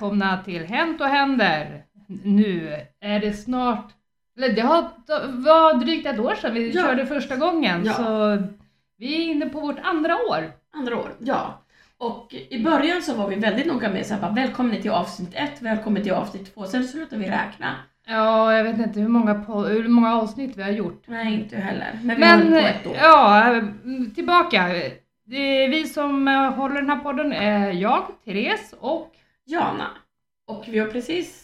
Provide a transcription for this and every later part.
välkomna till Hänt och händer. Nu är det snart, eller det har, var drygt ett år sedan vi Ja. körde första gången Ja. så vi är inne på vårt andra år. Andra år, ja. Och i början så var vi väldigt noga med att välkommen till avsnitt ett, välkommen till avsnitt två. Sen slutade vi räkna. Ja, jag vet inte hur många, hur många avsnitt vi har gjort. Nej, inte heller. Men vi har Men hållit på ett år. ja, tillbaka. Det är vi som eh, håller den här podden är jag, Therese och Jana. Och vi har precis...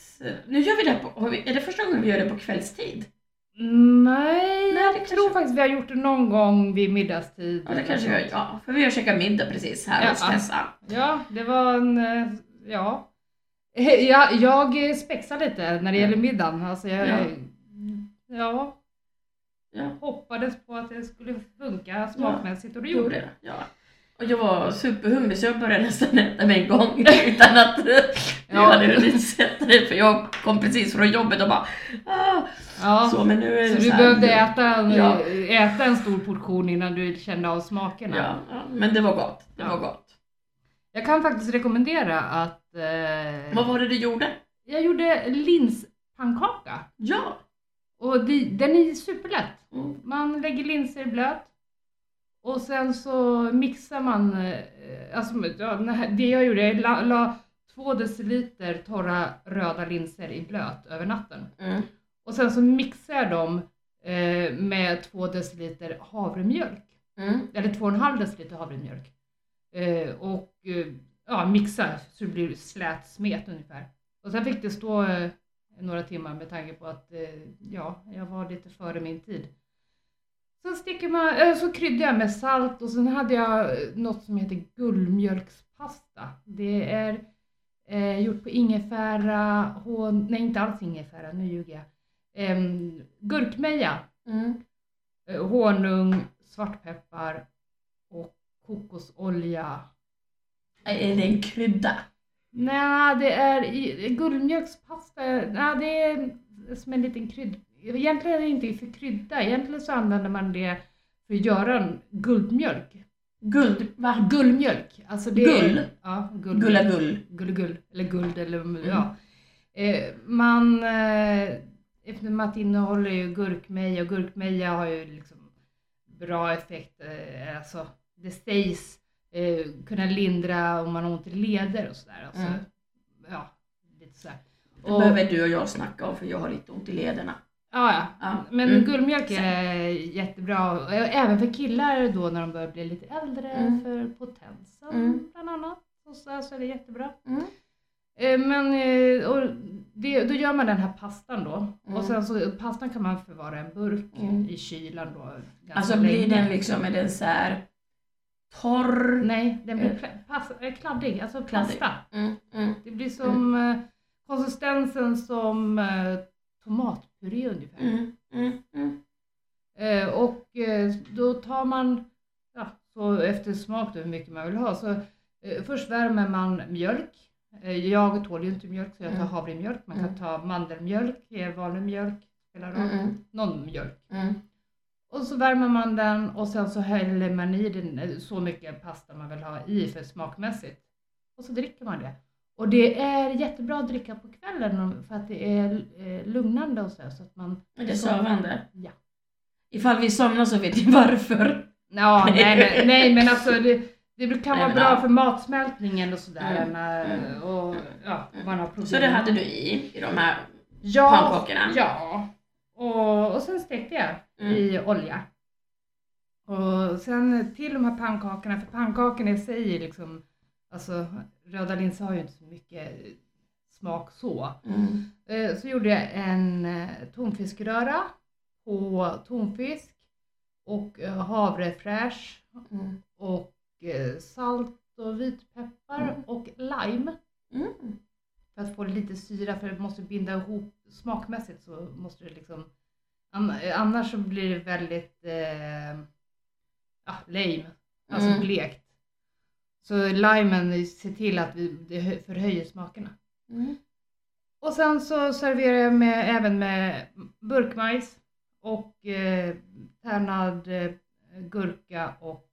Nu gör vi det på... har vi- Är det första gången vi gör det på kvällstid? Nej, Nej, jag tror faktiskt vi har gjort det någon gång vid middagstid. Ja, det kanske vi gör. Ja, för vi har käkat middag precis här Ja. hos Tessa. Ja, det var en, eh, ja. Ja, jag spexar lite när det gäller middagen. Alltså jag, Ja. ja. Ja, hoppades på att det skulle funka smakmässigt och det gjorde det. Ja. Och jag var superhungrig så jag började nästan äta med en gång utan att du Ja. hade hunnit sätta dig för jag kom precis från jobbet och bara ah. Ja, Så men nu är det så du här- behövde äta en, Ja. äta en stor portion innan du kände av smakerna. Ja, ja, men det var gott. Det Ja. var gott. Jag kan faktiskt rekommendera att eh, Vad var det du gjorde? jag gjorde linspannkaka. Ja! Och det, den är superlätt. Mm. Man lägger linser i blöt och sen så mixar man, eh, alltså det jag gjorde, jag la, la två deciliter torra röda linser i blöt över natten. Mm. Och sen så mixar jag dem eh, med två deciliter havremjölk, Mm. eller två och en halv deciliter havremjölk. Eh, och eh, ja, mixa så det blir slät smet ungefär. Och sen fick det stå några timmar med tanke på att ja, jag var lite före min tid. Sen sticker man, äh, så kryddade jag med salt och sen hade jag eh, något som heter gullmjölkspasta. Det är eh, gjort på ingefära, hon, nej inte alls ingefära, nu ljuger jag. Ehm, gurkmeja, Mm. eh, honung, svartpeppar och kokosolja. Är det en krydda? Nej, det är guldmjölkspasta. Nej, det är som en liten krydd. Egentligen är det inte för krydda. Egentligen så använder man det för att göra en guldmjölk. Guld? Va? Gullmjölk. Alltså det Gull? Är, ja, gull. Gullagull? Gull, gull. Eller guld eller Mm. ja. Eh, man, eh, eftersom att det innehåller ju gurkmeja och gurkmeja har ju liksom bra effekt. Eh, alltså, det sägs eh, kunna lindra om man har ont i leder och sådär. Alltså, Mm. Ja, lite sådär. Det Och- behöver du och jag snacka om för jag har lite ont i lederna. Ja, ja. Ja. Men Mm. guldmjölk är jättebra. Även för killar då när de börjar bli lite äldre, Mm. för potensen Mm. bland annat. Och så, så är det jättebra. Mm. Eh, Men eh, och det, då gör man den här pastan då. Mm. Och sen så pastan kan man förvara i en burk Mm. i kylan då. Alltså blir länge. den liksom, är den så här torr? Nej, den blir Eh. pass, kladdig, alltså Kladdig. pasta. Det blir som konsistensen som tomatpuré ungefär. Mm. Mm. Mm. Eh, och eh, då tar man, ja, så efter smak då hur mycket man vill ha. Så eh, först värmer man mjölk. Jag tål ju inte mjölk så jag tar Mm. havremjölk. Man kan Mm. ta mandelmjölk, vanlig mjölk, spelar roll. Mm. Någon mjölk. Och så värmer man den och sen så häller man i den så mycket pasta man vill ha i för smakmässigt. Och så dricker man det. Och det är jättebra att dricka på kvällen för att det är eh, lugnande och så, så att man... Är det sövande? Ja. Ifall vi somnar så vet ni varför. Ja, nej, nej, nej men alltså det, det kan vara bra för matsmältningen och sådär. Mm, när- mm, och mm, ja, man har problem. Så det hade du i, i de här ja, pannkakorna? Ja. Och, och sen stekte jag Mm. i olja. Och sen till de här pannkakorna, för pannkakorna i sig är liksom, alltså röda linser har ju inte så mycket smak så. Mm. Eh, Så gjorde jag en eh, tonfiskröra på tonfisk och eh, havrefräsch Mm. och salt och vitpeppar Mm. och lime. Mm. För att få lite syra för det måste binda ihop smakmässigt så måste det liksom an- annars så blir det väldigt eh, ja, lame, alltså Mm. blekt. Så limen ser till att vi, det hö- förhöjer smakerna. Mm. Och sen så serverar jag med, även med burkmajs och eh, tärnad eh, gurka och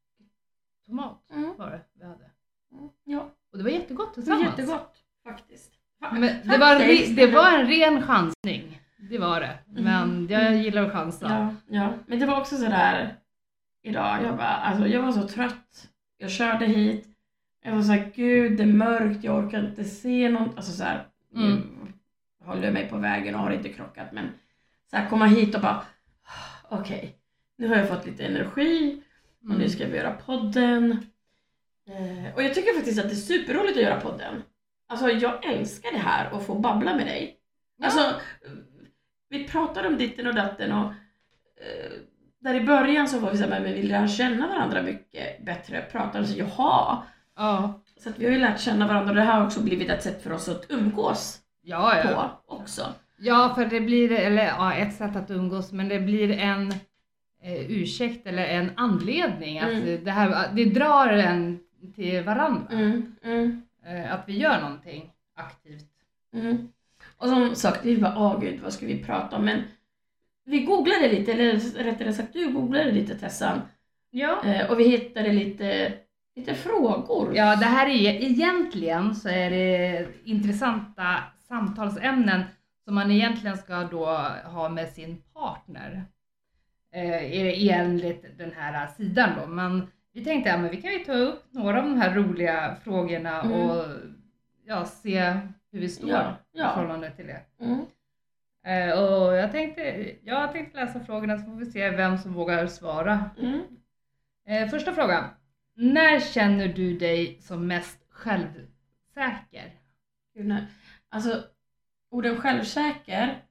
tomat Mm. var det vi hade. Mm. Ja, Och det var jättegott det var tillsammans. jättegott faktiskt. Men det, var, en det var en ren chansning. Det var det. Men jag gillar att chansa. Ja, ja. Men det var också sådär idag. Jag, bara, alltså, jag var så trött. Jag körde hit. Jag var såhär, gud det är mörkt, jag orkar inte se något. Alltså såhär, Mm. håller jag mig på vägen och har inte krockat. Men såhär komma hit och bara, okej, nu har jag fått lite energi och Mm. nu ska vi göra podden. Eh, och jag tycker faktiskt att det är superroligt att göra podden. Alltså jag älskar det här och få babbla med dig. Ja. Alltså, vi pratade om ditten och datten och eh, där i början så var vi såhär, men vi vill lära känna varandra mycket bättre. Pratade så jaha. Ja, Så att vi har ju lärt känna varandra och det här har också blivit ett sätt för oss att umgås ja, ja. på också. Ja, för det blir, eller ja, ett sätt att umgås, men det blir en eh, ursäkt eller en anledning. Att Mm. det, här, det drar en till varandra. Mm, mm, Eh, att vi gör någonting aktivt. mm. Och som sagt, vi bara, åh gud vad ska vi prata om? Men vi googlade lite, eller rättare sagt du googlade lite Tessan. Ja. Eh, och vi hittade lite, lite frågor. Ja, det här är egentligen så är det intressanta samtalsämnen som man egentligen ska då ha med sin partner. Eh, enligt den här sidan då. Men vi tänkte att ja, vi kan ju ta upp några av de här roliga frågorna Mm. och ja, se hur vi står Ja, i ja. förhållande till det. Mm. Eh, och jag tänkte, jag tänkte läsa frågorna så får vi se vem som vågar svara. Mm. Eh, första frågan. När känner du dig som mest självsäker? Alltså, orden självsäker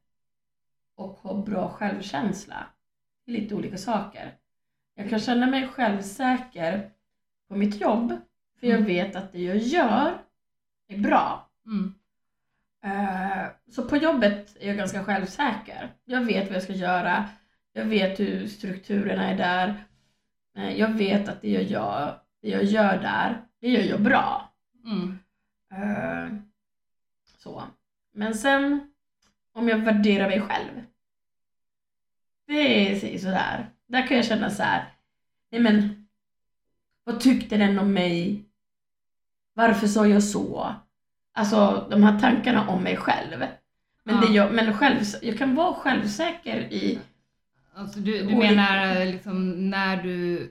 och ha bra självkänsla är lite olika saker. Jag kan känna mig självsäker på mitt jobb, för jag Mm. vet att det jag gör är bra. Mm. Eh, Så på jobbet är jag ganska självsäker. Jag vet vad jag ska göra. Jag vet hur strukturerna är där. Eh, Jag vet att det jag gör, det jag gör där, det gör jag bra. Mm. Eh, så. Men sen om jag värderar mig själv. Det är sådär. Där kan jag känna så här. Nej men. Vad tyckte den om mig? Varför sa jag så? Alltså de här tankarna om mig själv. Men, Ja. det jag, men själv, jag kan vara självsäker i... Alltså du, du menar liksom när du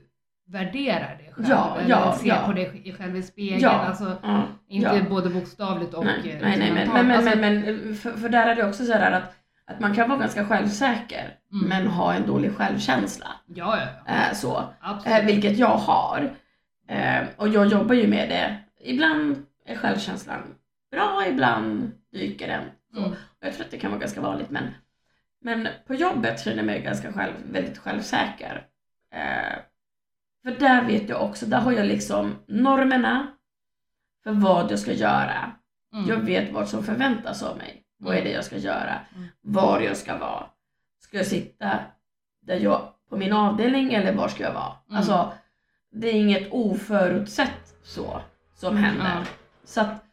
värderar dig själv? Ja, eller ja, ser ja. på dig i- själv i spegeln? Ja, Alltså, Ja, inte både bokstavligt och nej, eh, nej, nej, men, men, men, Alltså, men, men för, för där är det också så här att, att man kan vara ganska självsäker Mm. men ha en dålig självkänsla. Ja, ja. Eh, så. Eh, vilket jag har. Eh, och jag jobbar ju med det. Ibland är självkänslan bra, ibland dyker den. Så. Mm. Och jag tror att det kan vara ganska vanligt men, men på jobbet känner jag mig ganska själv, väldigt självsäker. Eh, för där vet jag också, där har jag liksom normerna för vad jag ska göra. Mm. Jag vet vad som förväntas av mig. Vad är det jag ska göra? Mm. Var jag ska vara. Ska jag sitta där jag, på min avdelning eller var ska jag vara? Mm. Alltså, det är inget oförutsett så som händer. Ja. Så att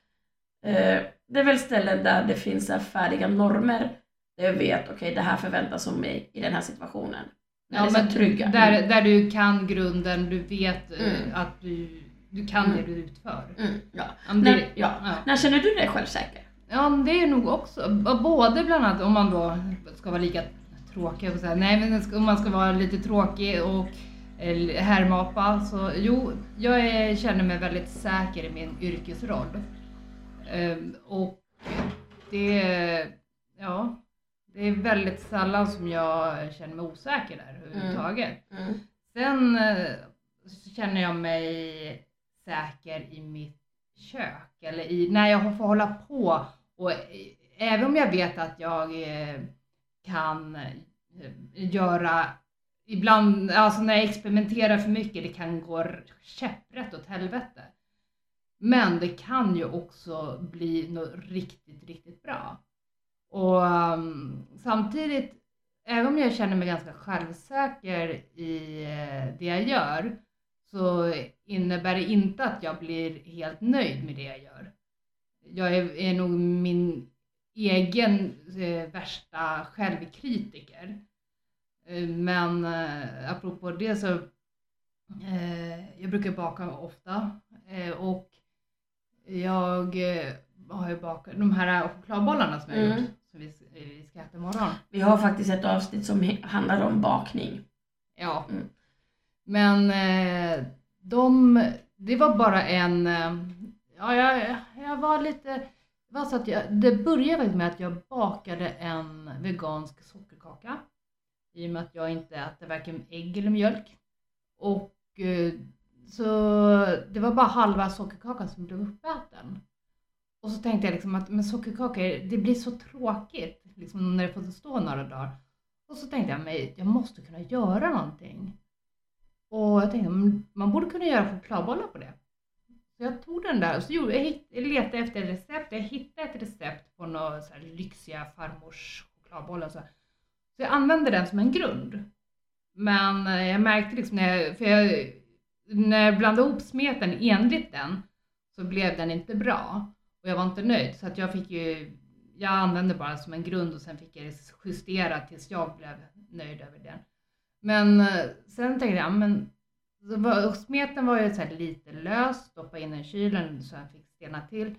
eh, det är väl ställen där det finns färdiga normer där jag vet, okej det här förväntas av mig i den här situationen. Ja, så men här trygga. Där, där du kan grunden, du vet eh, Mm. att du, du kan Mm. det du utför. Mm, ja. Det, När, ja. ja. När känner du dig självsäker? Ja, det är nog också, både bland annat om man då ska vara lika tråkig och säga, nej men om man ska vara lite tråkig och härmapa så jo, jag är, känner mig väldigt säker i min yrkesroll. Ehm, och det, ja, det är väldigt sällan som jag känner mig osäker där överhuvudtaget. Mm. Sen eh, så känner jag mig säker i mitt kök eller i, när jag får hålla på och även om jag vet att jag eh, kan eh, göra ibland, alltså när jag experimenterar för mycket, det kan gå käpprätt åt helvete. Men det kan ju också bli något riktigt, riktigt bra. Och um, samtidigt, även om jag känner mig ganska självsäker i eh, det jag gör, så innebär det inte att jag blir helt nöjd med det jag gör. Jag är, är nog min egen eh, värsta självkritiker. Eh, men eh, apropå det så, eh, jag brukar baka ofta eh, och jag eh, har ju bakat de här chokladbollarna som jag har Mm. gjort som vi, vi ska äta imorgon. Vi har faktiskt ett avsnitt som handlar om bakning. Ja. Mm. Men eh, de, det var bara en, eh, ja jag, jag var lite, det var så att jag, det började faktiskt med att jag bakade en vegansk sockerkaka. I och med att jag inte äter varken ägg eller mjölk. Och eh, så det var bara halva sockerkakan som blev uppäten. Och så tänkte jag liksom att men sockerkakor, det blir så tråkigt liksom när det får stå några dagar. Och så tänkte jag mig, jag måste kunna göra någonting. Och jag tänkte, man borde kunna göra chokladbollar på det. Så jag tog den där och så gjorde, jag hitt, jag letade efter ett recept. Jag hittade ett recept på några så här lyxiga farmors chokladbollar. Så, så jag använde den som en grund. Men eh, jag märkte liksom när jag, för jag, när jag blandade ihop smeten enligt den så blev den inte bra. Och jag var inte nöjd så att jag fick ju, jag använde bara som en grund och sen fick jag justera tills jag blev nöjd över den. Men eh, sen tänkte jag, men var, smeten var ju så här lite lös, stoppa in den i kylen så den fick stelna till.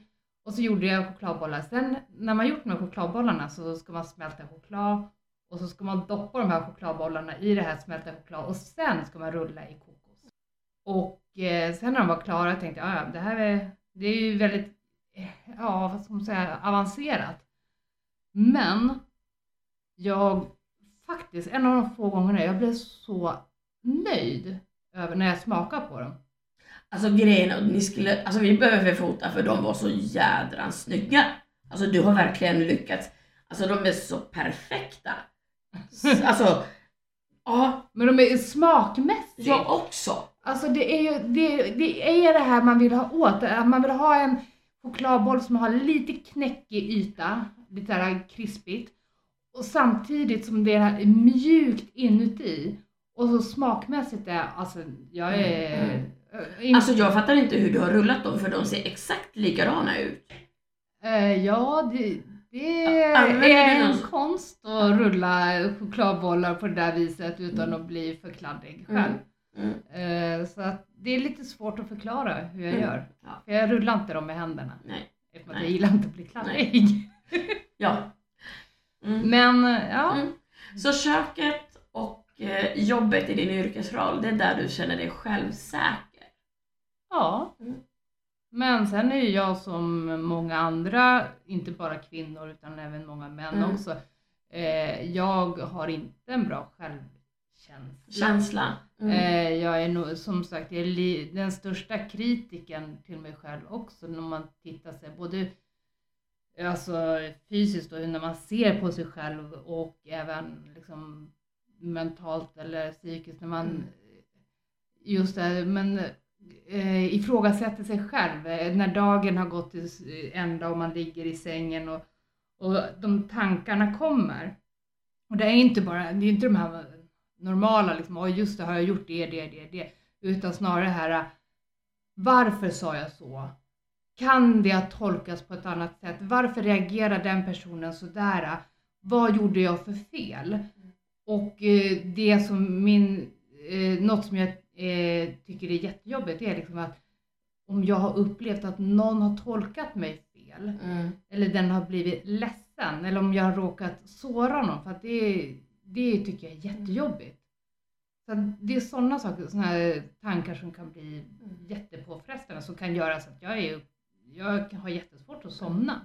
Och så gjorde jag chokladbollar. Sen när man gjort de här chokladbollarna så ska man smälta choklad och så ska man doppa de här chokladbollarna i det här smälta choklad och sen ska man rulla i kokos. Och eh, sen när de var klara tänkte jag, "Ja, det här är, det är ju väldigt, ja vad ska man säga, avancerat. Men jag faktiskt, en av de få gångerna jag blev så nöjd över när jag smakade på dem. Alltså grejen, och ni skulle, alltså vi behöver fota för de var så jädrans snygga. Alltså du har verkligen lyckats. Alltså de är så perfekta. Alltså, ja, Men de är smakmässigt. jag också. Alltså det är ju det, det, är det här man vill ha åt. Att Man vill ha en chokladboll som har lite knäckig yta, lite här krispigt. Och samtidigt som det är mjukt inuti. Och så smakmässigt är, alltså jag är... Mm, in- Alltså jag fattar inte hur du har rullat dem för de ser exakt likadana ut. Eh, ja, det, det är en konst att rulla chokladbollar på det där viset utan att bli för kladdig själv. Mm. Eh, så att det är lite svårt att förklara hur jag Mm. gör. Ja. För jag rullar inte dem med händerna. Nej. Eftersom att Nej. jag gillar inte att bli kladdig. Ja. Mm. Men eh, ja, Mm. Så köket och eh, jobbet i din yrkesroll, det är där du känner dig självsäker. ja. Mm. Men sen är ju jag som många andra, inte bara kvinnor utan även många män Mm. också. Jag har inte en bra självkänsla. Känsla. Mm. Eh, jag är nog som sagt är den största kritiken till mig själv också när man tittar sig både alltså, fysiskt och när man ser på sig själv och även liksom, mentalt eller psykiskt när man Mm. just det, men eh, ifrågasätter sig själv eh, när dagen har gått till ända och man ligger i sängen och, och de tankarna kommer. Och det är inte bara, det är inte de här normala liksom, oj just det, har jag gjort det, det, det, det, utan snarare det här, varför sa jag så? Kan det ha tolkats på ett annat sätt? Varför reagerar den personen sådär? Vad gjorde jag för fel? Och eh, det som min, eh, något som jag eh, tycker är jättejobbigt är liksom att om jag har upplevt att någon har tolkat mig fel Mm. eller den har blivit ledsen eller om jag har råkat såra någon för att det, det tycker jag är jättejobbigt. Så det är sådana saker, sådana här tankar som kan bli jättepåfrestande som kan göra så att jag, är, jag kan ha jättesvårt att somna.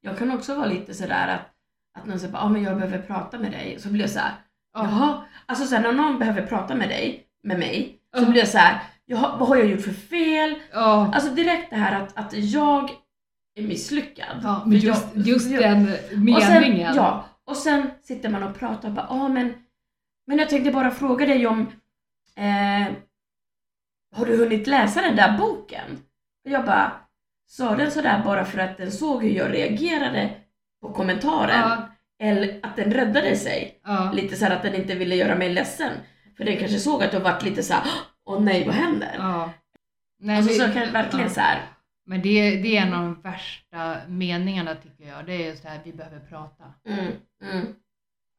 Jag kan också vara lite sådär att, att någon säger att ah, men jag behöver prata med dig. Så blir jag såhär, Ja. jaha. Alltså sen när någon behöver prata med dig, med mig, så blir jag såhär, jaha, vad har jag gjort för fel? Ja, Alltså direkt det här att, att jag är misslyckad. ja men just, jag- just den Och sen, meningen. ja, och sen sitter man och pratar och bara, ah, men, men jag tänkte bara fråga dig om, eh, har du hunnit läsa den där boken? Och jag bara, sa den sådär bara för att den såg hur jag reagerade på kommentaren? Ja, Eller att den räddade sig? ja, Lite så här att den inte ville göra mig ledsen. För den kanske såg att jag varit lite så här, åh nej vad händer? ja. Nej, alltså så kan jag verkligen ja. så här, Men det, det är en av de värsta meningarna tycker jag. Det är just det här, vi behöver prata. mm, mm,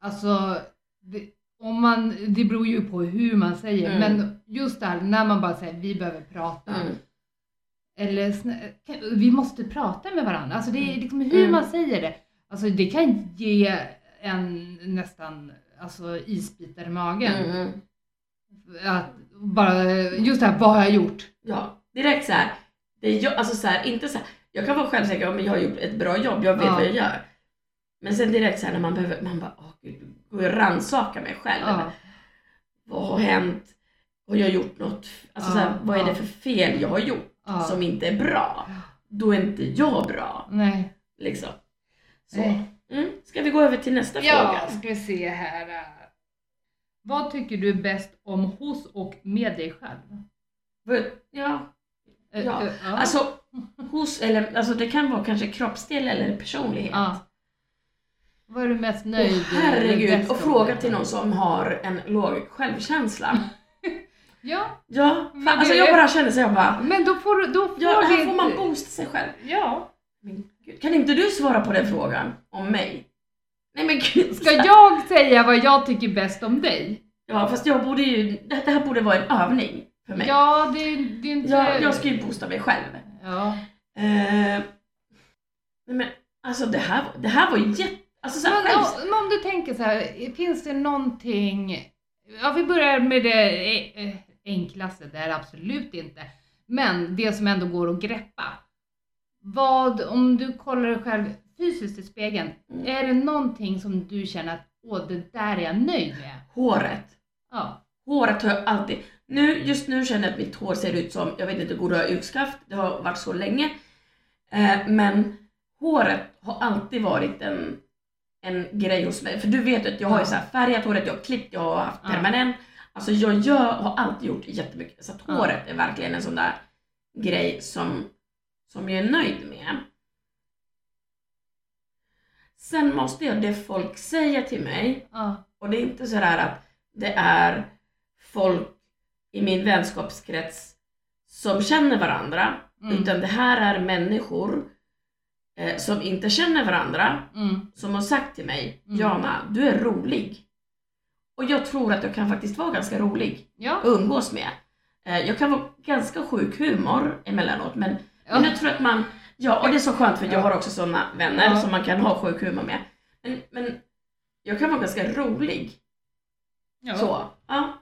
Alltså, det, om man, det beror ju på hur man säger, Mm. men just det här när man bara säger vi behöver prata. mm, Eller vi måste prata med varandra. Alltså det är liksom hur Mm. man säger det. Alltså det kan ge en nästan alltså, isbitar i magen. Mm. Att bara, just det här, vad har jag gjort? Ja, direkt så här. Det är jag, alltså så här, inte så här, jag kan vara självsäker om jag har gjort ett bra jobb, jag vet Ja. vad jag gör. Men sen direkt så här när man behöver, man bara, åh gud, går och rannsakar mig själv. Ja, Vad har hänt? Har jag gjort något? Alltså Ja, så här, vad är ja. det för fel jag har gjort ja. som inte är bra? Då är inte jag bra. Nej. Liksom. Så. Nej. Mm. Ska vi gå över till nästa Ja, fråga? ska vi se här. Vad tycker du är bäst om hos och med dig själv? Ja, Ja, äh, ja. alltså hos, eller alltså det kan vara kanske kroppsdel eller personlighet. ja. Vad är du mest nöjd Åh, eller herregud, och fråga till någon som har en låg självkänsla. Ja, Ja, Men alltså det- jag bara känner så jag bara, men då får, då får ja, här får man boosta sig själv. Ja. Men gud, kan inte du svara på den frågan om mig? Nej men gud. Ska jag säga vad jag tycker bäst om dig? Ja fast jag borde ju, det här borde vara en övning för mig. Ja, det, det är inte... Jag, jag ska ju boosta mig själv. Ja. Eh, men alltså det här, det här var ju jätte, alltså så här, Men, själv, om, men om du tänker så här, finns det någonting... Ja, vi börjar med det eh, enklaste, det är absolut inte. Men det som ändå går att greppa. Vad, om du kollar dig själv fysiskt i spegeln, Mm. är det någonting som du känner att åh, det där är jag nöjd med? håret. Ja. Håret har jag alltid, nu, just nu känner jag att mitt hår ser ut som, jag vet inte, ha utskaft, det har varit så länge. Eh, men håret har alltid varit en, en grej hos mig. För du vet att jag har ju Ja. så färgat håret, jag har klippt, jag har haft Ja. permanent. Alltså jag gör, har alltid gjort jättemycket. Så att Ja. håret är verkligen en sån där grej som, som jag är nöjd med. Sen måste jag, det folk säger till mig, ja. och det är inte så här att det är folk i min vänskapskrets som känner varandra. Mm. Utan det här är människor eh, som inte känner varandra Mm. som har sagt till mig Mm. Jana, du är rolig. Och jag tror att jag kan faktiskt vara ganska rolig Ja. att umgås med. Eh, jag kan vara ganska sjuk humor emellanåt men, Ja. men jag tror att man, ja och det är så skönt för jag Ja. har också sådana vänner som man kan ha sjuk humor med. Men, men jag kan vara ganska rolig. Så, ja.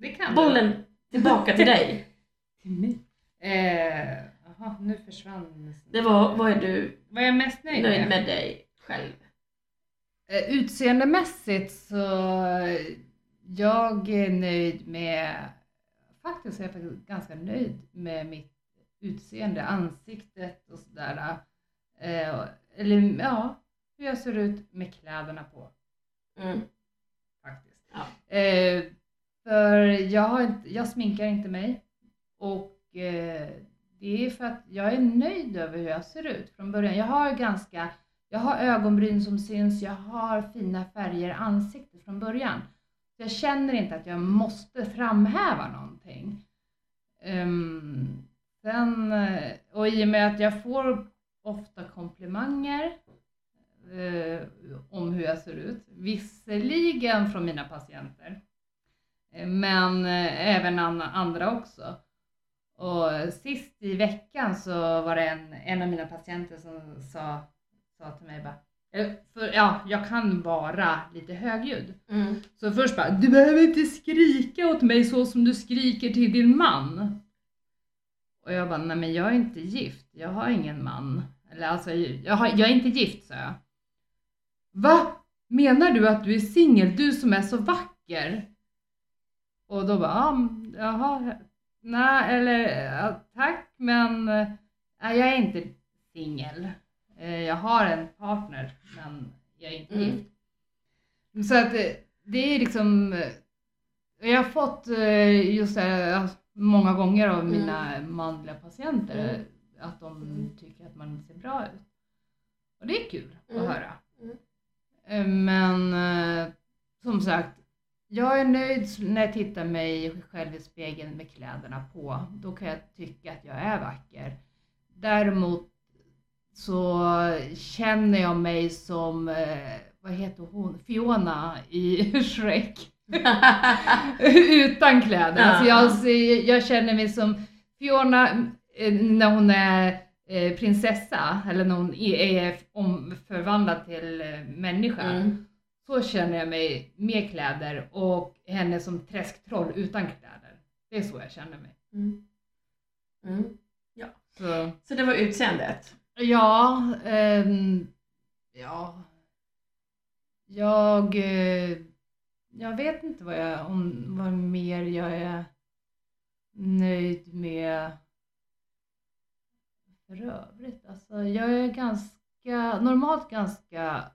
Det kan du. Bollen tillbaka till dig. Till mig. Eh, aha, nu försvann Det var, vad är du Vad är jag mest nöjd, nöjd med dig själv? Eh, Utseendemässigt så jag är nöjd med, faktiskt är jag faktiskt ganska nöjd med mitt utseende, ansiktet och sådär. Eh, eller ja, hur jag ser ut med kläderna på Mm. faktiskt. Ja. Eh, för jag, har inte, jag sminkar inte mig och eh, det är för att jag är nöjd över hur jag ser ut från början. Jag har ganska, jag har ögonbryn som syns, jag har fina färger i ansiktet från början. Så jag känner inte att jag måste framhäva någonting. Um, sen, eh, och i och med att jag får ofta komplimanger eh, om hur jag ser ut. Visserligen från mina patienter, men eh, även an- andra också. Och sist i veckan så var det en, en av mina patienter som sa, sa till mig bara, eh, för ja, jag kan vara lite högljudd. Mm. Så först bara, du behöver inte skrika åt mig så som du skriker till din man. Och jag bara, nej men jag är inte gift, jag har ingen man. Eller alltså, jag, har, jag är inte gift, sa jag. Va? Menar du att du är singel, du som är så vacker? Och då bara, ah, jaha, nej eller ja, tack men eh, nej, jag är inte singel. Eh, Jag har en partner men jag är inte Mm. gift. Så att eh, det är liksom, eh, jag har fått eh, just det här, alltså, många gånger av mina manliga patienter Mm. eh, att de Mm. tycker att man ser bra ut. Och det är kul Mm. att höra. Mm. Eh, Men eh, som sagt, jag är nöjd när jag tittar mig själv i spegeln med kläderna på. Då kan jag tycka att jag är vacker. Däremot så känner jag mig som, eh, vad heter hon, Fiona i Shrek. Utan kläder. Alltså jag, jag känner mig som Fiona eh, när hon är eh, prinsessa eller när hon är, omförvandlad till människa. Mm. Så känner jag mig med kläder och henne som träsktroll utan kläder. Det är så jag känner mig. Mm. Mm. Så, Så det var utseendet? ja, ehm, ja. Jag, eh, jag vet inte vad, jag, om, vad mer jag är nöjd med för övrigt. Alltså, jag är ganska, normalt ganska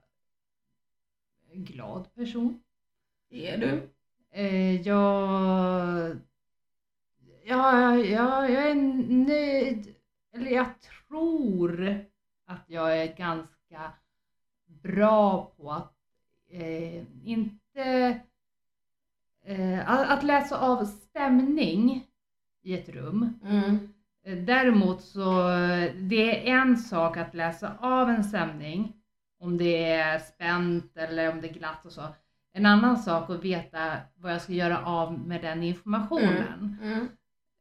glad person. Det är du. Eh, jag, ja, ja, jag är nöjd, eller jag tror att jag är ganska bra på att eh, inte eh, att, att läsa av stämning i ett rum. Mm. Eh, Däremot så det är en sak att läsa av en stämning om det är spänt eller om det är glatt och så. En annan sak att veta vad jag ska göra av med den informationen. Mm.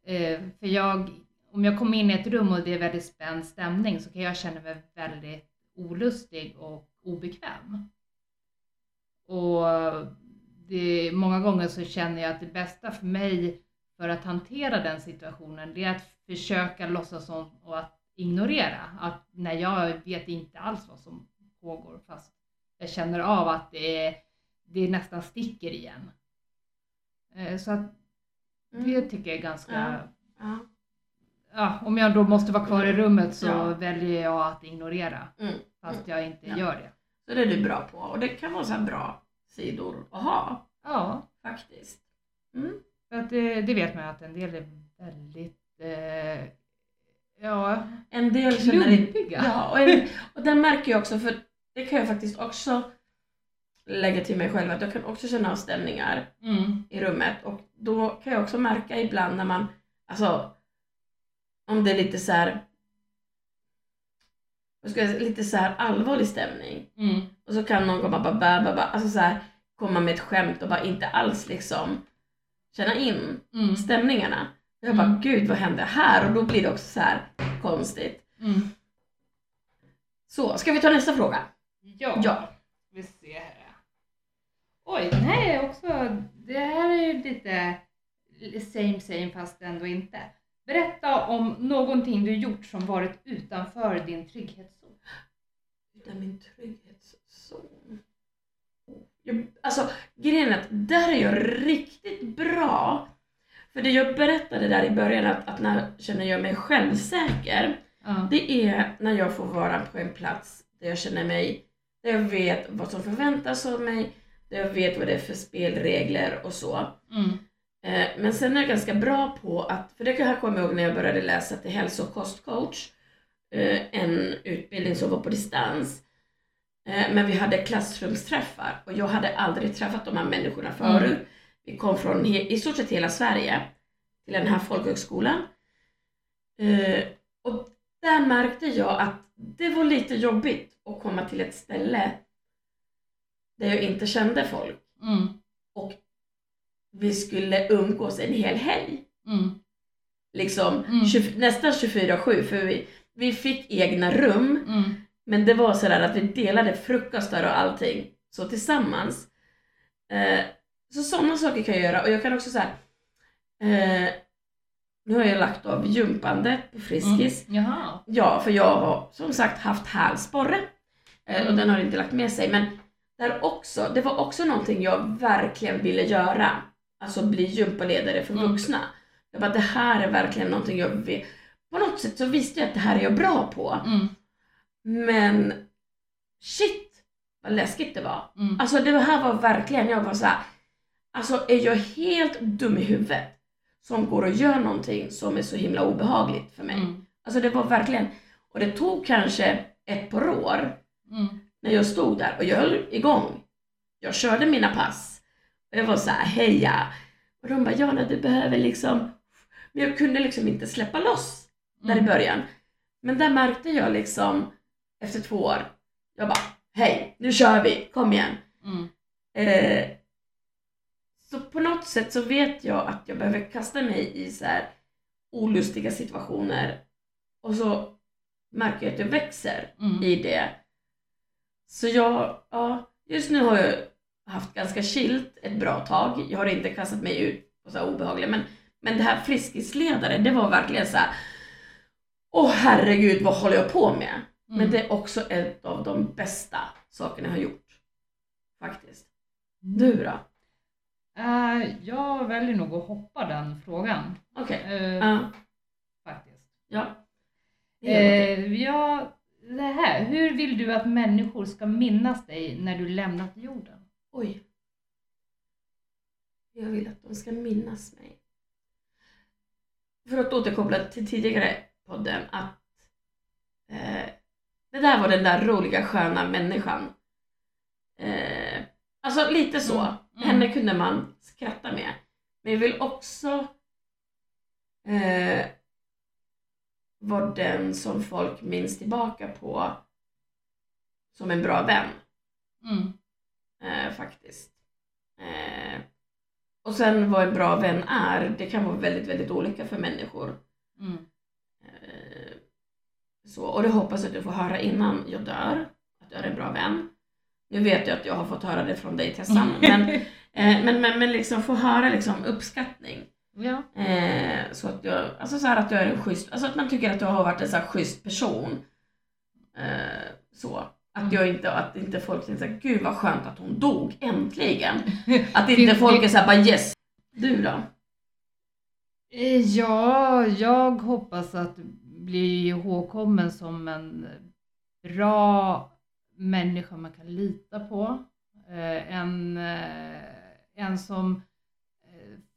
Eh, för jag, om jag kommer in i ett rum och det är väldigt spänd stämning så kan jag känna mig väldigt olustig och obekväm. Och det, många gånger så känner jag att det bästa för mig för att hantera den situationen det är att försöka låtsas som och att ignorera. Att när jag vet inte alls vad som pågår fast jag känner av att det, är, det nästan sticker igen. Eh, Så att det tycker jag är ganska Ja. Ja. om jag då måste vara kvar i rummet så Ja. väljer jag att ignorera Mm. fast jag inte gör det. Så det är du bra på och det kan vara så bra sidor att ha Ja, faktiskt. Mm. för att det, det vet man att en del är väldigt eh, ja, En del känner klumpiga. Ja, och, en, och den märker jag också för det kan jag faktiskt också lägga till mig själv att jag kan också känna av stämningar Mm, i rummet och då kan jag också märka ibland när man, alltså om det är lite så här ska jag säga, lite så här allvarlig stämning mm, och så kan någon komma bara, bara, bara alltså så här, komma med ett skämt och bara inte alls liksom känna in mm, stämningarna. Jag bara, Mm. gud vad hände här? Och då blir det också så här konstigt. mm. Så, ska vi ta nästa fråga? Ja. Ja. Vi ser här. Oj, den här är också, det här är ju lite same same fast ändå inte. Berätta om någonting du gjort som varit utanför din trygghetszon. Utan min trygghetszon. Jag, alltså grejen är att där är jag riktigt bra. För det jag berättade där i början att, att när känner jag mig självsäker. Ja. Det är när jag får vara på en plats där jag känner mig, där jag vet vad som förväntas av mig, där jag vet vad det är för spelregler och så. Mm. Eh, Men sen är jag ganska bra på att, för det kan jag komma ihåg när jag började läsa till hälso och kostcoach, eh, en utbildning som var på distans. Eh, Men vi hade klassrumsträffar och jag hade aldrig träffat de här människorna förut. Vi kom från i stort sett hela Sverige till den här folkhögskolan. Och där märkte jag att det var lite jobbigt att komma till ett ställe där jag inte kände folk Mm. och vi skulle umgås en hel helg. Mm. Liksom Mm. 20, nästan 24-7 för vi, vi fick egna rum Mm. men det var sådär att vi delade frukostar och allting så tillsammans. Eh, så sådana saker kan jag göra och jag kan också säga eh, nu har jag lagt av gympandet på Friskis. Mm. Ja, för jag har som sagt haft hälsporre eh, och Mm. den har inte lagt med sig. Men där också, det var också någonting jag verkligen ville göra. Alltså bli gympaledare för Mm. vuxna. Jag bara, det här är verkligen någonting jag vill. På något sätt så visste jag att det här är jag bra på. Mm. Men shit vad läskigt det var. Mm. Alltså det här var verkligen, jag var så här. Alltså är jag helt dum i huvudet som går och gör någonting som är så himla obehagligt för mig. Mm. Alltså det var verkligen, och det tog kanske ett par år Mm. när jag stod där och jag höll igång. Jag körde mina pass. Och jag var så här, heja. Och de bara, Jana du behöver liksom, men jag kunde liksom inte släppa loss där i Mm. början. Men där märkte jag liksom, efter två år, jag bara, hej, nu kör vi, kom igen. Mm. Eh, så på något sätt så vet jag att jag behöver kasta mig i så här olustiga situationer Och så märker jag att jag växer Mm. i det. Så jag, ja, just nu har jag haft ganska chillt ett bra tag. Jag har inte kastat mig ut på så här obehagliga, men, men det här friskisledare, det var verkligen så här. Åh herregud, vad håller jag på med? Men Mm. det är också ett av de bästa sakerna jag har gjort. Faktiskt. Mm. Du då? Eh, jag väljer nog att hoppa den frågan. Okej. eh, Ja. Faktiskt. ja. Eh, ja, det här. Hur vill du att människor ska minnas dig när du lämnat jorden? Oj. Jag vill att de ska minnas mig. För att återkoppla till tidigare podden att eh, det där var den där roliga sköna människan. Eh, alltså lite så. Mm, mm. Henne kunde man skratta med. Men jag vill också eh, vara den som folk minns tillbaka på som en bra vän Mm. eh, faktiskt. Eh, och sen vad en bra vän är, det kan vara väldigt, väldigt olika för människor. Mm. Eh, så, och det hoppas jag att jag får höra innan jag dör, att jag är en bra vän. Nu vet jag att jag har fått höra det från dig Tessan, men, eh, men, men, men liksom få höra liksom uppskattning. Ja. Eh, så att jag, alltså så här att jag är en schysst, alltså att man tycker att jag har varit en så här schysst person. Eh, så. Att jag inte, att inte folk tänker såhär, gud vad skönt att hon dog, äntligen. Att inte folk är såhär bara yes. Du då? Eh, Ja, jag hoppas att bli ihågkommen som en bra människa man kan lita på. Eh, En, eh, en som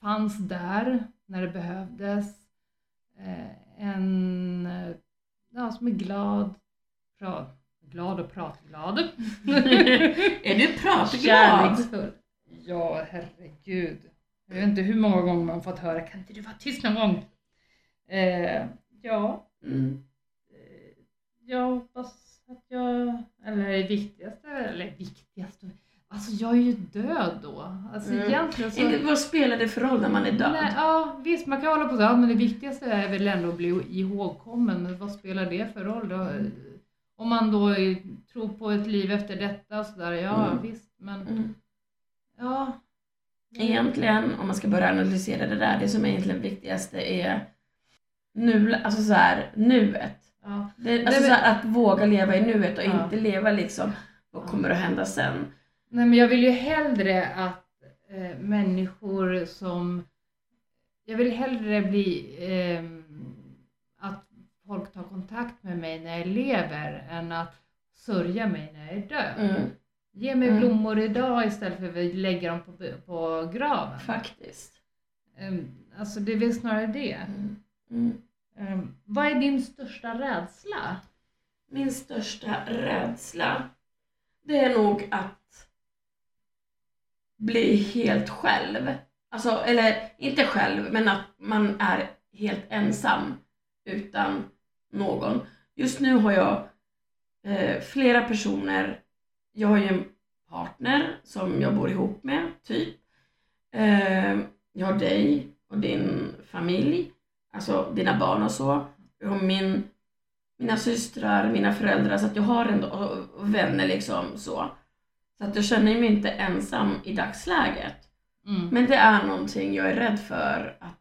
fanns där när det behövdes. Eh, En eh, ja, som är glad, pra, glad och pratglad. är du pratglad? Kärleksfull. Ja, herregud. Jag vet inte hur många gånger man fått höra, kan inte du vara tyst någon gång? Eh, ja, Mm. eh, jag hoppas att jag, eller det viktigaste, eller viktigaste, alltså jag är ju död då. Alltså Mm. egentligen så... Inte, vad spelar det för roll när man är död? Nej, ja, visst man kan hålla på så, ja, men det viktigaste är väl ändå att bli ihågkommen, men vad spelar det för roll då? Om man då tror på ett liv efter detta och sådär, ja Mm. visst, men Mm. ja. Egentligen, om man ska börja analysera det där, det som är egentligen viktigaste är nu, alltså så här, nuet. Ja. Det, alltså Nej, men- så här, att våga leva i nuet och Ja. inte leva liksom, vad kommer att hända sen? Nej men jag vill ju hellre att eh, människor som... Jag vill hellre bli... ehm, att folk tar kontakt med mig när jag lever än att sörja mig när jag är död. Mm. Ge mig Mm. blommor idag istället för att lägga dem på, på graven. Faktiskt. Ehm, alltså det är väl snarare det. Mm. Mm. Ehm, vad är din största rädsla? Min största rädsla, det är nog att bli helt själv. Alltså, eller inte själv, men att man är helt ensam utan någon. Just nu har jag eh, flera personer. Jag har ju en partner som jag bor ihop med, typ. Eh, jag har dig och din familj, alltså dina barn och så. Jag har min mina systrar, mina föräldrar, så att jag har ändå och vänner liksom så. Så att jag känner mig inte ensam i dagsläget. Mm. Men det är någonting jag är rädd för att,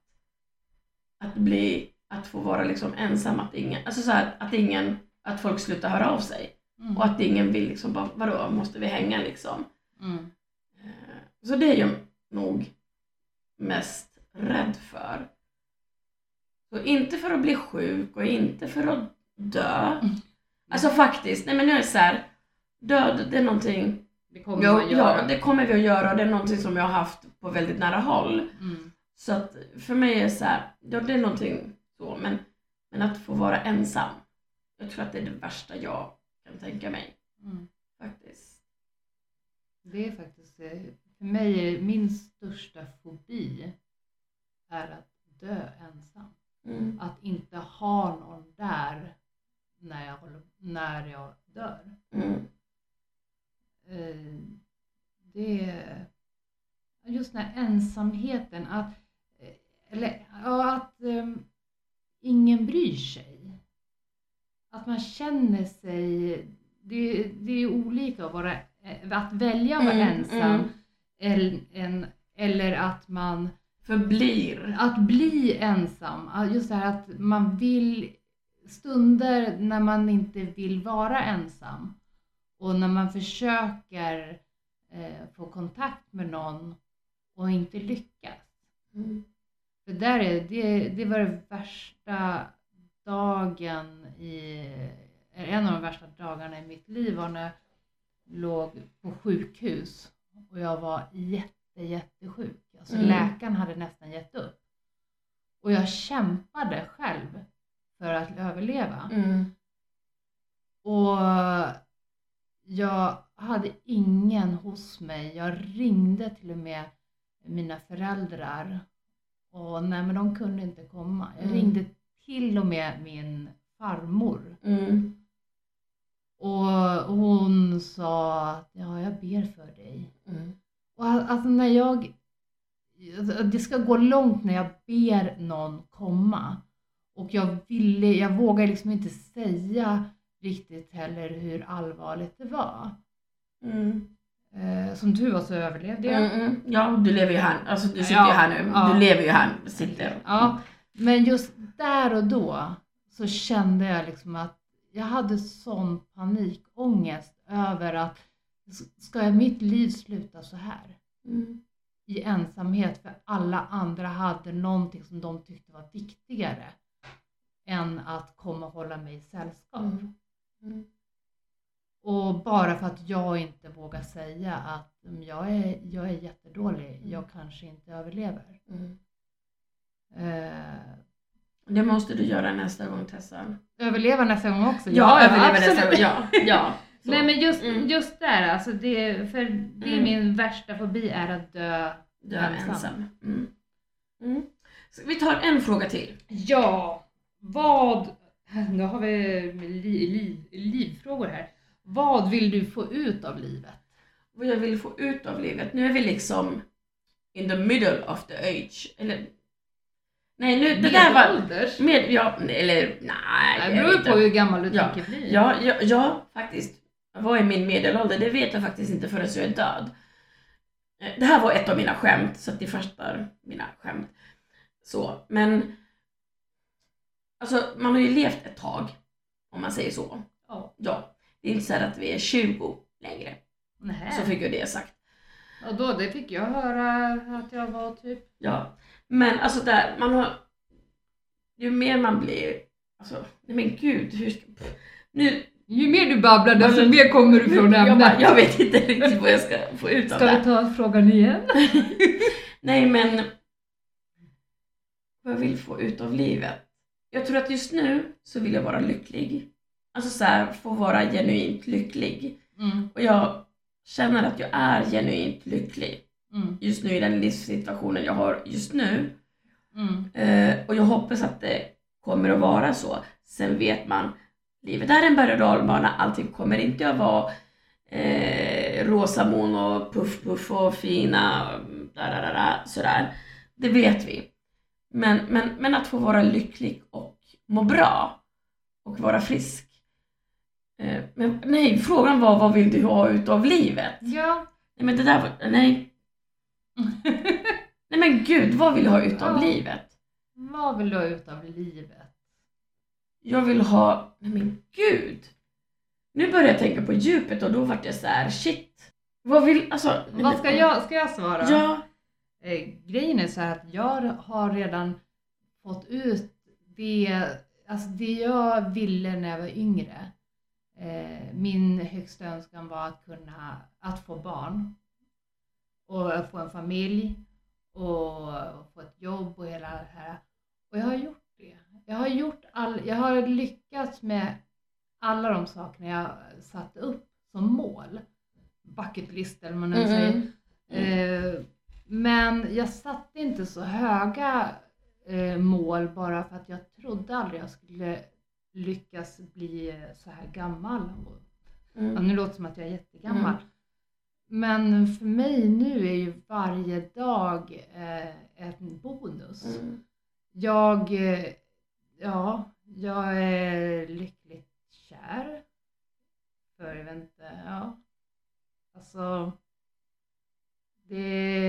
att bli, att få vara liksom ensam, att ingen, alltså så här, att ingen, att folk slutar höra av sig. Mm. Och att ingen vill liksom bara, vadå, måste vi hänga liksom? Mm. Eh, Så det är jag nog mest rädd för. Så inte för att bli sjuk och inte för att dö. Mm. Alltså faktiskt, nej men jag är så här, död det är någonting, Det kommer ja, man göra. ja det kommer vi att göra och det är någonting som jag har haft på väldigt nära håll. Mm. Så att för mig är det så här, ja det är någonting så, men, men att få vara ensam, jag tror att det är det värsta jag kan tänka mig. Mm. Faktiskt. Det är faktiskt, eh, för mig är min största fobi är att dö ensam. Mm. Att inte ha någon där när jag, när jag dör. Mm. Eh, Det är just den här ensamheten, att, eh, eller, att um, ingen bryr sig. att man känner sig, det, det är olika att, vara, att välja att vara Mm, ensam mm. eller, en, eller att man Förblir. att bli ensam, just det här att man vill stunder när man inte vill vara ensam och när man försöker eh, få kontakt med någon och inte lyckas. Mm. För där är, det, det var det värsta dagen i, en av de värsta dagarna i mitt liv var när jag låg på sjukhus och jag var jätte, jättesjuk. Alltså Mm. läkaren hade nästan gett upp. Och jag kämpade själv för att överleva. Mm. Och jag hade ingen hos mig. Jag ringde till och med mina föräldrar. Och nej, men de kunde inte komma. Jag Mm. ringde till och med min farmor. Mm. Och hon sa att ja, jag ber för dig. Mm. Och al- alltså när jag, det ska gå långt när jag ber någon komma. Och jag ville, jag vågar liksom inte säga riktigt heller hur allvarligt det var. Mm. Eh, som tur var så överlevde jag. Mm, mm. Ja, du lever ju här. Alltså du sitter Ja, ju här nu. ja. Du lever ju här. Sitter. Ja, men just där och då så kände jag liksom att jag hade sån panikångest över att ska mitt liv sluta så här? Mm. i ensamhet för alla andra hade någonting som de tyckte var viktigare än att komma och hålla mig i sällskap. Mm. Mm. Och bara för att jag inte vågar säga att mm, jag är, jag är jättedålig, jag kanske inte överlever. Mm. Eh, Det måste du göra nästa gång Tessa. överleva nästa gång också? Ja, överleva nästa absolut. gång. Ja, ja. Så. Nej men just, Mm. just där alltså, det, för det är Mm. min värsta fobi är att dö är ensam. ensam. Mm. Mm. Vi tar en fråga till. Ja, vad... Nu har vi li, liv, livfrågor här. Vad vill du få ut av livet? Vad jag vill få ut av livet. Nu är vi liksom in the middle of the age. Eller... Nej, nu, det där var... Medelålders? Med, ja, eller nej. Det beror på hur gammal du Ja, tänker bli. Ja, ja, ja, faktiskt. Vad är min medelålder? Det vet jag faktiskt inte förrän jag är död. Eh, Det här var ett av mina skämt, så att ni förstår mina skämt. Så, men... Alltså, man har ju levt ett tag, om man säger så. Ja. Ja, det är inte så här att vi är 20 längre. Nähä. Så fick jag det sagt. Och då, det fick jag höra att jag var typ... Ja, men alltså där, man har... Ju mer man blir... Alltså, nej men gud, hur ska... Nu, Ju mer du babblar desto Alltså, mer kommer du från jag, ämnet. bara, jag vet inte riktigt vad jag ska få ut av Ska det. vi ta frågan igen? Nej men... Vad jag vill få ut av livet? Jag tror att just nu så vill jag vara lycklig. Alltså så här, få vara genuint lycklig. Mm, Och jag känner att jag är genuint lycklig mm, just nu i den livssituationen jag har just nu. mm, Eh, och jag hoppas att det kommer att vara så. Sen vet man, livet är en berg och dalbana, allting kommer inte att vara eh, rosamon och puff puff och fina, da, da, da, da, sådär. Det vet vi. Men, men, men att få vara lycklig och må bra och vara frisk. Eh, men nej, frågan var vad vill du ha utav livet? Ja. Nej men det där var, nej. Nej men gud, vad vill jag ha utav Ja. livet? Vad vill du ha ut av livet? Jag vill ha, nej men gud. Nu börjar jag tänka på djupet och då vart jag så här: shit. Vad vill, alltså. Vad ska jag, ska jag svara? Ja. Eh, grejen är så här att jag har redan fått ut det, alltså det jag ville när jag var yngre. Eh, min högsta önskan var att kunna att få barn och att få en familj och få ett jobb och hela det här. Och jag har gjort det. Jag har, gjort all, jag har lyckats med alla de sakerna jag satte upp som mål. Bucket list eller vad man nu säger. Mm. Eh, men jag satte inte så höga eh, mål bara för att jag trodde aldrig jag skulle lyckas bli eh, så här gammal. Och, ja, Mm. nu låter det som att jag är jättegammal. Mm. Men för mig nu är ju varje dag eh, en bonus. Mm. Jag, eh, ja, jag är lyckligt kär. För jag vet inte, ja. Alltså. Det,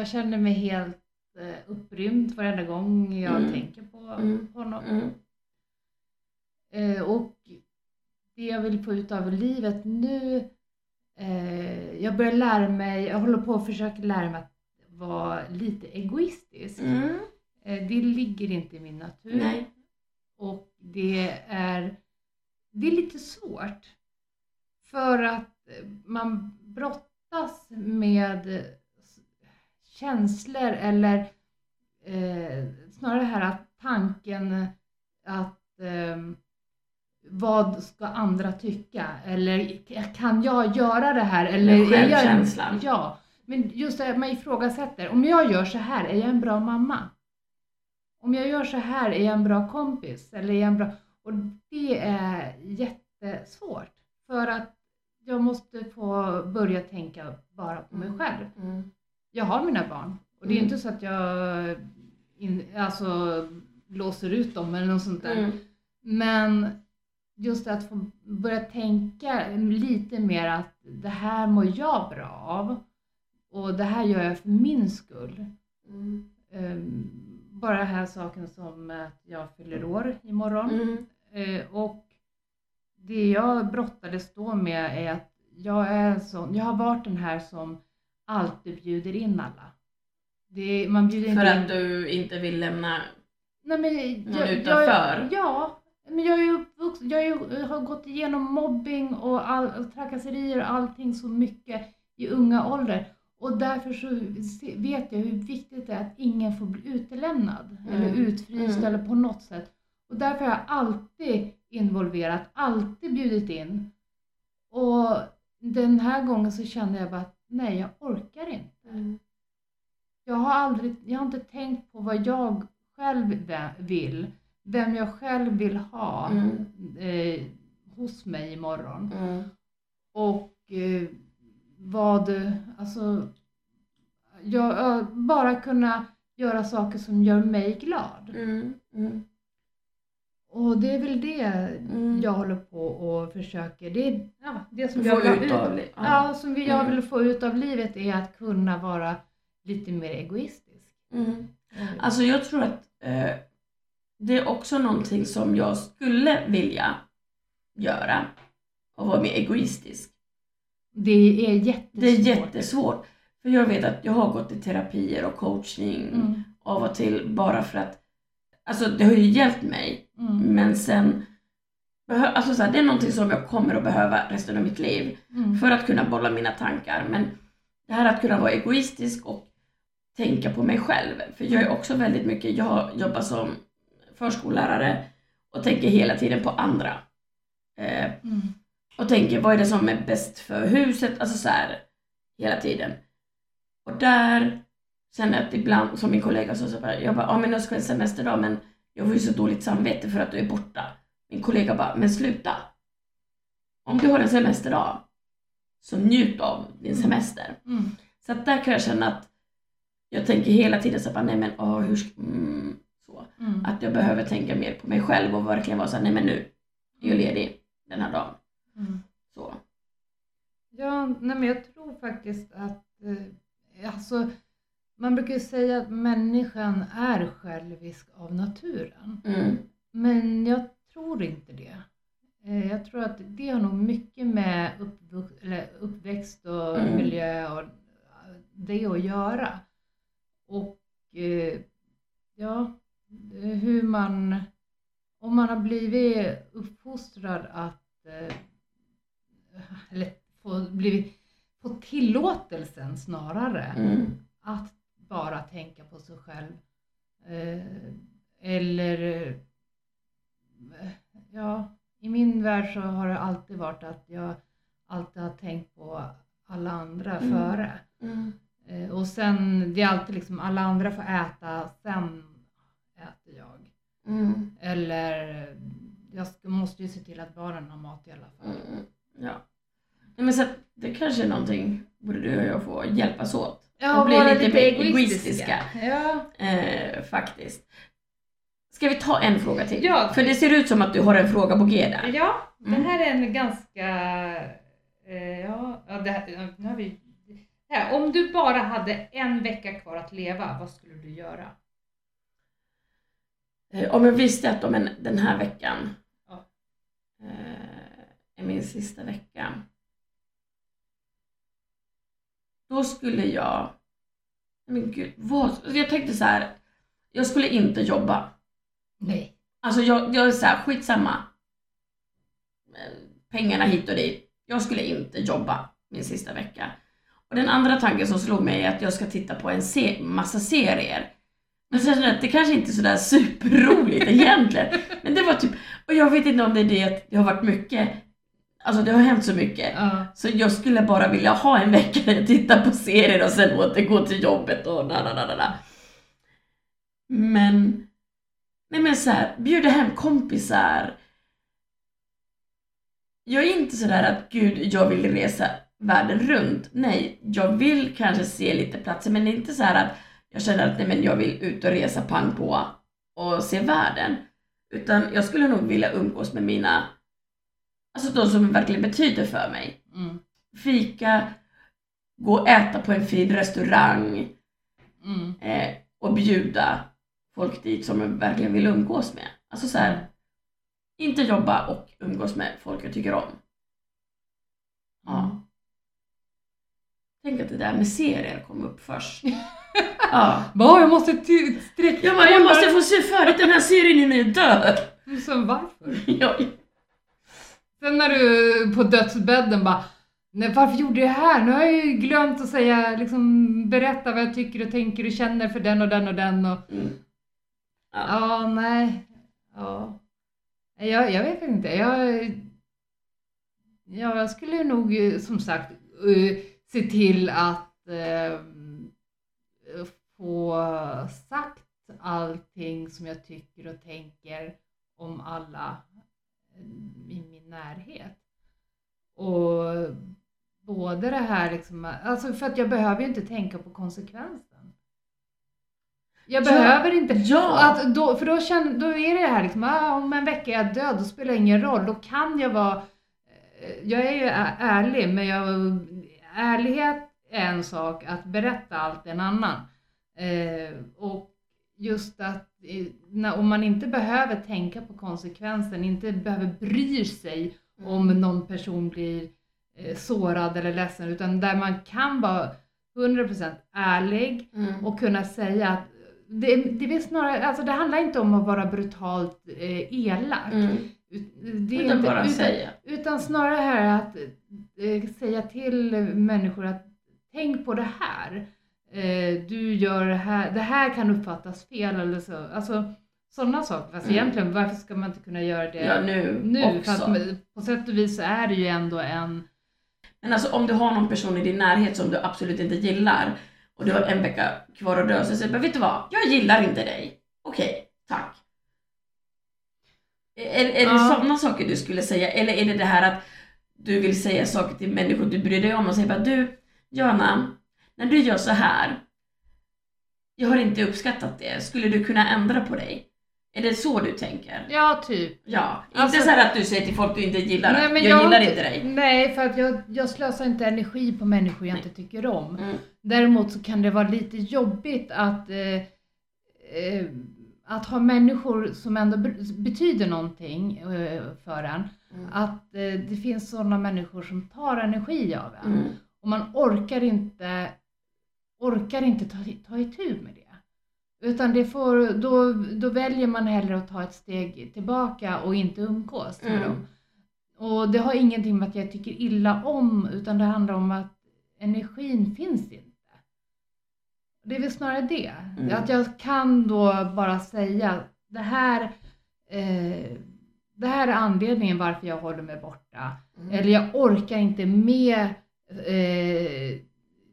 jag känner mig helt eh, upprymd varenda gång jag Mm. tänker på Mm. honom. Mm. Eh, och det jag vill få ut av livet nu, eh, jag börjar lära mig, jag håller på att försöka lära mig att vara lite egoistisk. Mm. Eh, det ligger inte i min natur. Nej. Och det är, det är lite svårt. För att man brottas med känslor eller eh, snarare det här att tanken att eh, vad ska andra tycka? Eller kan jag göra det här? Eller är jag- självkänslan. Ja, men just det, man ifrågasätter. Om jag gör så här, är jag en bra mamma? Om jag gör så här, är jag en bra kompis? Eller är jag en bra... Och det är jättesvårt. För att jag måste få börja tänka bara på mig själv. Mm. Jag har mina barn. Och det är Mm. inte så att jag in, alltså, låser ut dem eller något sånt där. Mm. Men just att få börja tänka lite mer att det här mår jag bra av. Och det här gör jag för min skull. Mm. Ehm, bara den här saken som att jag fyller år imorgon. Mm. Eh, och det jag brottades då med är att jag är sån, jag har varit den här som alltid bjuder in alla. Det, man bjuder För inte in att du inte vill lämna... Nej, men Någon jag, utanför? Jag, ja, men jag är ju uppvuxen, jag, är jag har gått igenom mobbing och, all, trakasserier och allting så mycket i unga ålder. Och därför så vet jag hur viktigt det är att ingen får bli utelämnad Mm. eller utfryst Mm. eller på något sätt. Och därför har jag alltid involverat, alltid bjudit in. Och den här gången så kände jag bara att nej, jag orkar inte. Mm. Jag har aldrig, jag har inte tänkt på vad jag själv vill, vem jag själv vill ha Mm. eh, hos mig imorgon. Mm. Och eh, vad, alltså, jag, jag, bara kunna göra saker som gör mig glad. Mm. Mm. Och det är väl det Mm. jag håller på och försöker. Det är ja, det som jag vill ha ut av. Ja. Ja, som jag Mm. vill få ut av livet är att kunna vara lite mer egoistisk. Mm. Eh, Alltså jag tror att eh, det är också någonting som jag skulle vilja göra och vara mer egoistisk. Det är jättesvårt. Det är jättesvårt. För jag vet att jag har gått i terapier och coachning Mm, av och till bara för att Alltså det har ju hjälpt mig mm, men sen Alltså så här, det är någonting som jag kommer att behöva resten av mitt liv mm, för att kunna bolla mina tankar. Men det här att kunna vara egoistisk och tänka på mig själv. För jag är också väldigt mycket, jag jobbar som förskollärare och tänker hela tiden på andra. Eh, mm, och tänker vad är det som är bäst för huset, alltså så här hela tiden. Och där jag att ibland, som min kollega sa, så jag bara, ja men jag ska en semesterdag men jag får ju så dåligt samvete för att du är borta. Min kollega bara, men sluta. Om du har en semesterdag, så njut av din semester. mm, Så att där kan jag känna att jag tänker hela tiden så bara, nej men åh, hur ska, mm, så. mm. Att jag behöver tänka mer på mig själv och verkligen vara så här, nej men nu är jag ledig den här dagen. Mm. Så. Ja, nej men jag tror faktiskt att eh, alltså, man brukar ju säga att människan är självisk av naturen. Mm. Men jag tror inte det. Eh, Jag tror att det har nog mycket med uppväxt och Mm. miljö och eh, det att göra. Och eh, ja, hur man, om man har blivit uppfostrad att, eller få, blivit, få tillåtelsen snarare Mm. att bara tänka på sig själv. Eh, eller, eh, ja, i min värld så har det alltid varit att jag alltid har tänkt på alla andra Mm. före. Mm. Eh, och sen, det är alltid liksom alla andra får äta, sen äter jag. Mm. Eller, jag måste ju se till att barnen har mat i alla fall. Mm. Ja. Men så det kanske är någonting både du och jag får hjälpas åt. Ja, Och bli lite lite mer egoistiska. Ja. Eh, faktiskt. Ska vi ta en fråga till? Ja. För det ser ut som att du har en fråga på G där. Ja, Mm. det här är en ganska... Eh, ja, ja, det här, nu har vi... Här, om du bara hade en vecka kvar att leva, vad skulle du göra? Eh, Om jag visste att om en, den här veckan Ja. eh, är min sista vecka. Då skulle jag... Men gud, vad... Jag tänkte så här. Jag skulle inte jobba. Nej. Alltså jag, jag är så här, skitsamma. Pengarna hit och dit. Jag skulle inte jobba min sista vecka. Och den andra tanken som slog mig är att jag ska titta på en se- massa serier. Men sen att det kanske inte är sådär superroligt egentligen. Men det var typ, och jag vet inte om det är det att det har varit mycket, alltså det har hänt så mycket. Ja. Så jag skulle bara vilja ha en vecka där jag tittar på serier och sen återgå till jobbet och da, da, da, da. Men, nej men så här, bjuda hem kompisar. Jag är inte sådär att gud, jag vill resa världen runt. Nej, jag vill kanske se lite platser men det är inte så här att jag känner att nej men jag vill ut och resa pang på och se världen. Utan jag skulle nog vilja umgås med mina, alltså de som verkligen betyder för mig Mm. fika, gå och äta på en fin restaurang Mm. eh, och bjuda folk dit som jag verkligen vill umgås med. Alltså så här, inte jobba och umgås med folk jag tycker om. Ja. Mm. Tänk att det där med serier kom upp först. ja. Bara, jag måste sträcka Jag, bara, jag måste få se färdigt den här serien innan jag dör. Så varför? Ja, Sen när du på dödsbädden bara Nej, varför gjorde jag det här? Nu har jag ju glömt att säga, liksom berätta vad jag tycker och tänker och känner för den och den och den och mm. Ja, nej. Ja. Jag, jag vet inte. Jag, ja, jag skulle nog eh, som sagt eh, se till att eh, få sagt allting som jag tycker och tänker om alla i min närhet. Och både det här liksom, alltså för att jag behöver ju inte tänka på konsekvensen. Jag Ja. behöver inte Ja. att då, för då, känner, då är det här liksom, ah, om en vecka är jag död, då spelar det ingen roll. Då kan jag vara, eh, jag är ju ärlig, men jag, ärlighet är en sak, att berätta allt är en annan. Eh, och just att när, om man inte behöver tänka på konsekvensen, inte behöver bry sig om någon person blir eh, sårad eller ledsen, utan där man kan vara 100% ärlig Mm. och kunna säga att det, det, är snarare, alltså det handlar inte om att vara brutalt eh, elak. Mm. Ut- Det är Utan inte, bara utan, säga. utan snarare här att eh, säga till människor att tänk på det här. Eh, du gör det här, det här kan uppfattas fel eller så. Alltså sådana saker. Fast Mm. egentligen varför ska man inte kunna göra det Ja, nu, nu? också. För att på sätt och vis så är det ju ändå en Men alltså om du har någon person i din närhet som du absolut inte gillar och du har en vecka kvar att dö så säger du vet du vad? Jag gillar inte dig. Okej, tack. Är, är det Ja. sådana saker du skulle säga eller är det det här att du vill säga saker till människor du bryr dig om och säger bara du, Jana, när du gör så här, jag har inte uppskattat det, skulle du kunna ändra på dig? Är det så du tänker? Ja, typ. Ja, Alltså- inte så här att du säger till folk du inte gillar Nej, men jag, jag gillar inte- dig. Nej, för att jag, jag slösar inte energi på människor jag Nej. inte tycker om. Mm. Däremot så kan det vara lite jobbigt att, eh, eh, att ha människor som ändå be- betyder någonting eh, för en. Mm. Att eh, det finns sådana människor som tar energi av en. Mm. Och man orkar inte, orkar inte ta, ta itu med det. Utan det får, då, då väljer man hellre att ta ett steg tillbaka och inte umgås med Mm. dem. Och det har ingenting med att jag tycker illa om, utan det handlar om att energin finns inte. Det är väl snarare det. Mm. Att jag kan då bara säga, det här, eh, det här är anledningen varför jag håller mig borta. Mm. Eller jag orkar inte med eh,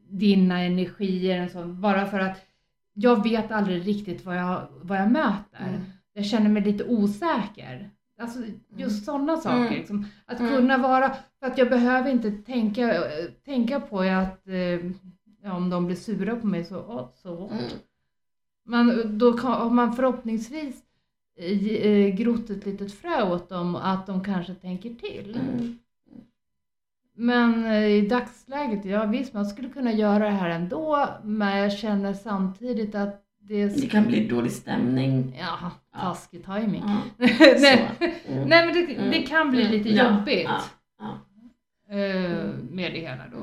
dina energier, och så, bara för att jag vet aldrig riktigt vad jag, vad jag möter. Mm. Jag känner mig lite osäker. Alltså just sådana saker. Mm. Liksom. Att Mm. kunna vara, för att jag behöver inte tänka, tänka på att eh, ja, om de blir sura på mig så, åh, så. Mm. Men då kan, har man förhoppningsvis eh, grott ett litet frö åt dem att de kanske tänker till. Mm. Men eh, i dagsläget, ja visst man skulle kunna göra det här ändå, men jag känner samtidigt att det... Det kan bli dålig stämning. Ja, taskig timing. Ja. Nej. Mm. nej men det, Mm. det kan bli Mm. lite Ja, jobbigt ja, ja. eh, med det hela då.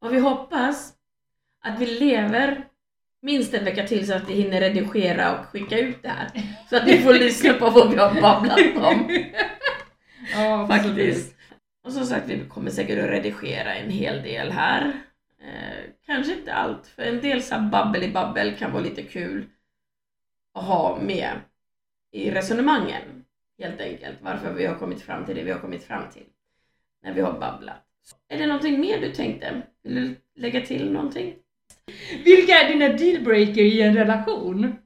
Och vi hoppas att vi lever minst en vecka till så att vi hinner redigera och skicka ut det här. Så att ni får lyssna på vad vi har babblat om Ja, faktiskt. Och som sagt, vi kommer säkert att redigera en hel del här. Eh, kanske inte allt, för en del så babbel i babbel kan vara lite kul att ha med i resonemangen. Helt enkelt, varför vi har kommit fram till det vi har kommit fram till. När vi har babblat. Är det någonting mer du tänkte? Vill du lägga till någonting? Vilka är dina dealbreaker i en relation?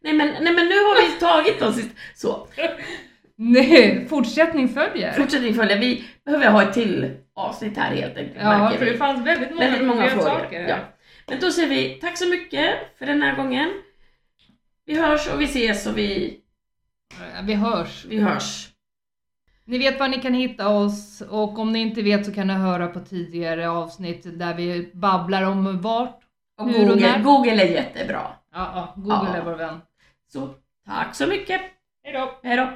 Nej men, nej men nu har vi tagit oss. Så, Nej, fortsättning följer. fortsättning följer. Vi behöver ha ett till avsnitt här helt enkelt. Ja, för det fanns väldigt många, Väldigt många frågor. saker. Ja. Men då säger vi tack så mycket för den här gången. Vi hörs och vi ses och vi, Vi hörs. vi hörs. Ni vet var ni kan hitta oss och om ni inte vet så kan ni höra på tidigare avsnitt där vi babblar om vart. Och Hur och Google, när? Google är jättebra. Ja, ja Google Ja. är vår vän. Så tack så mycket. Hej då! Hej då.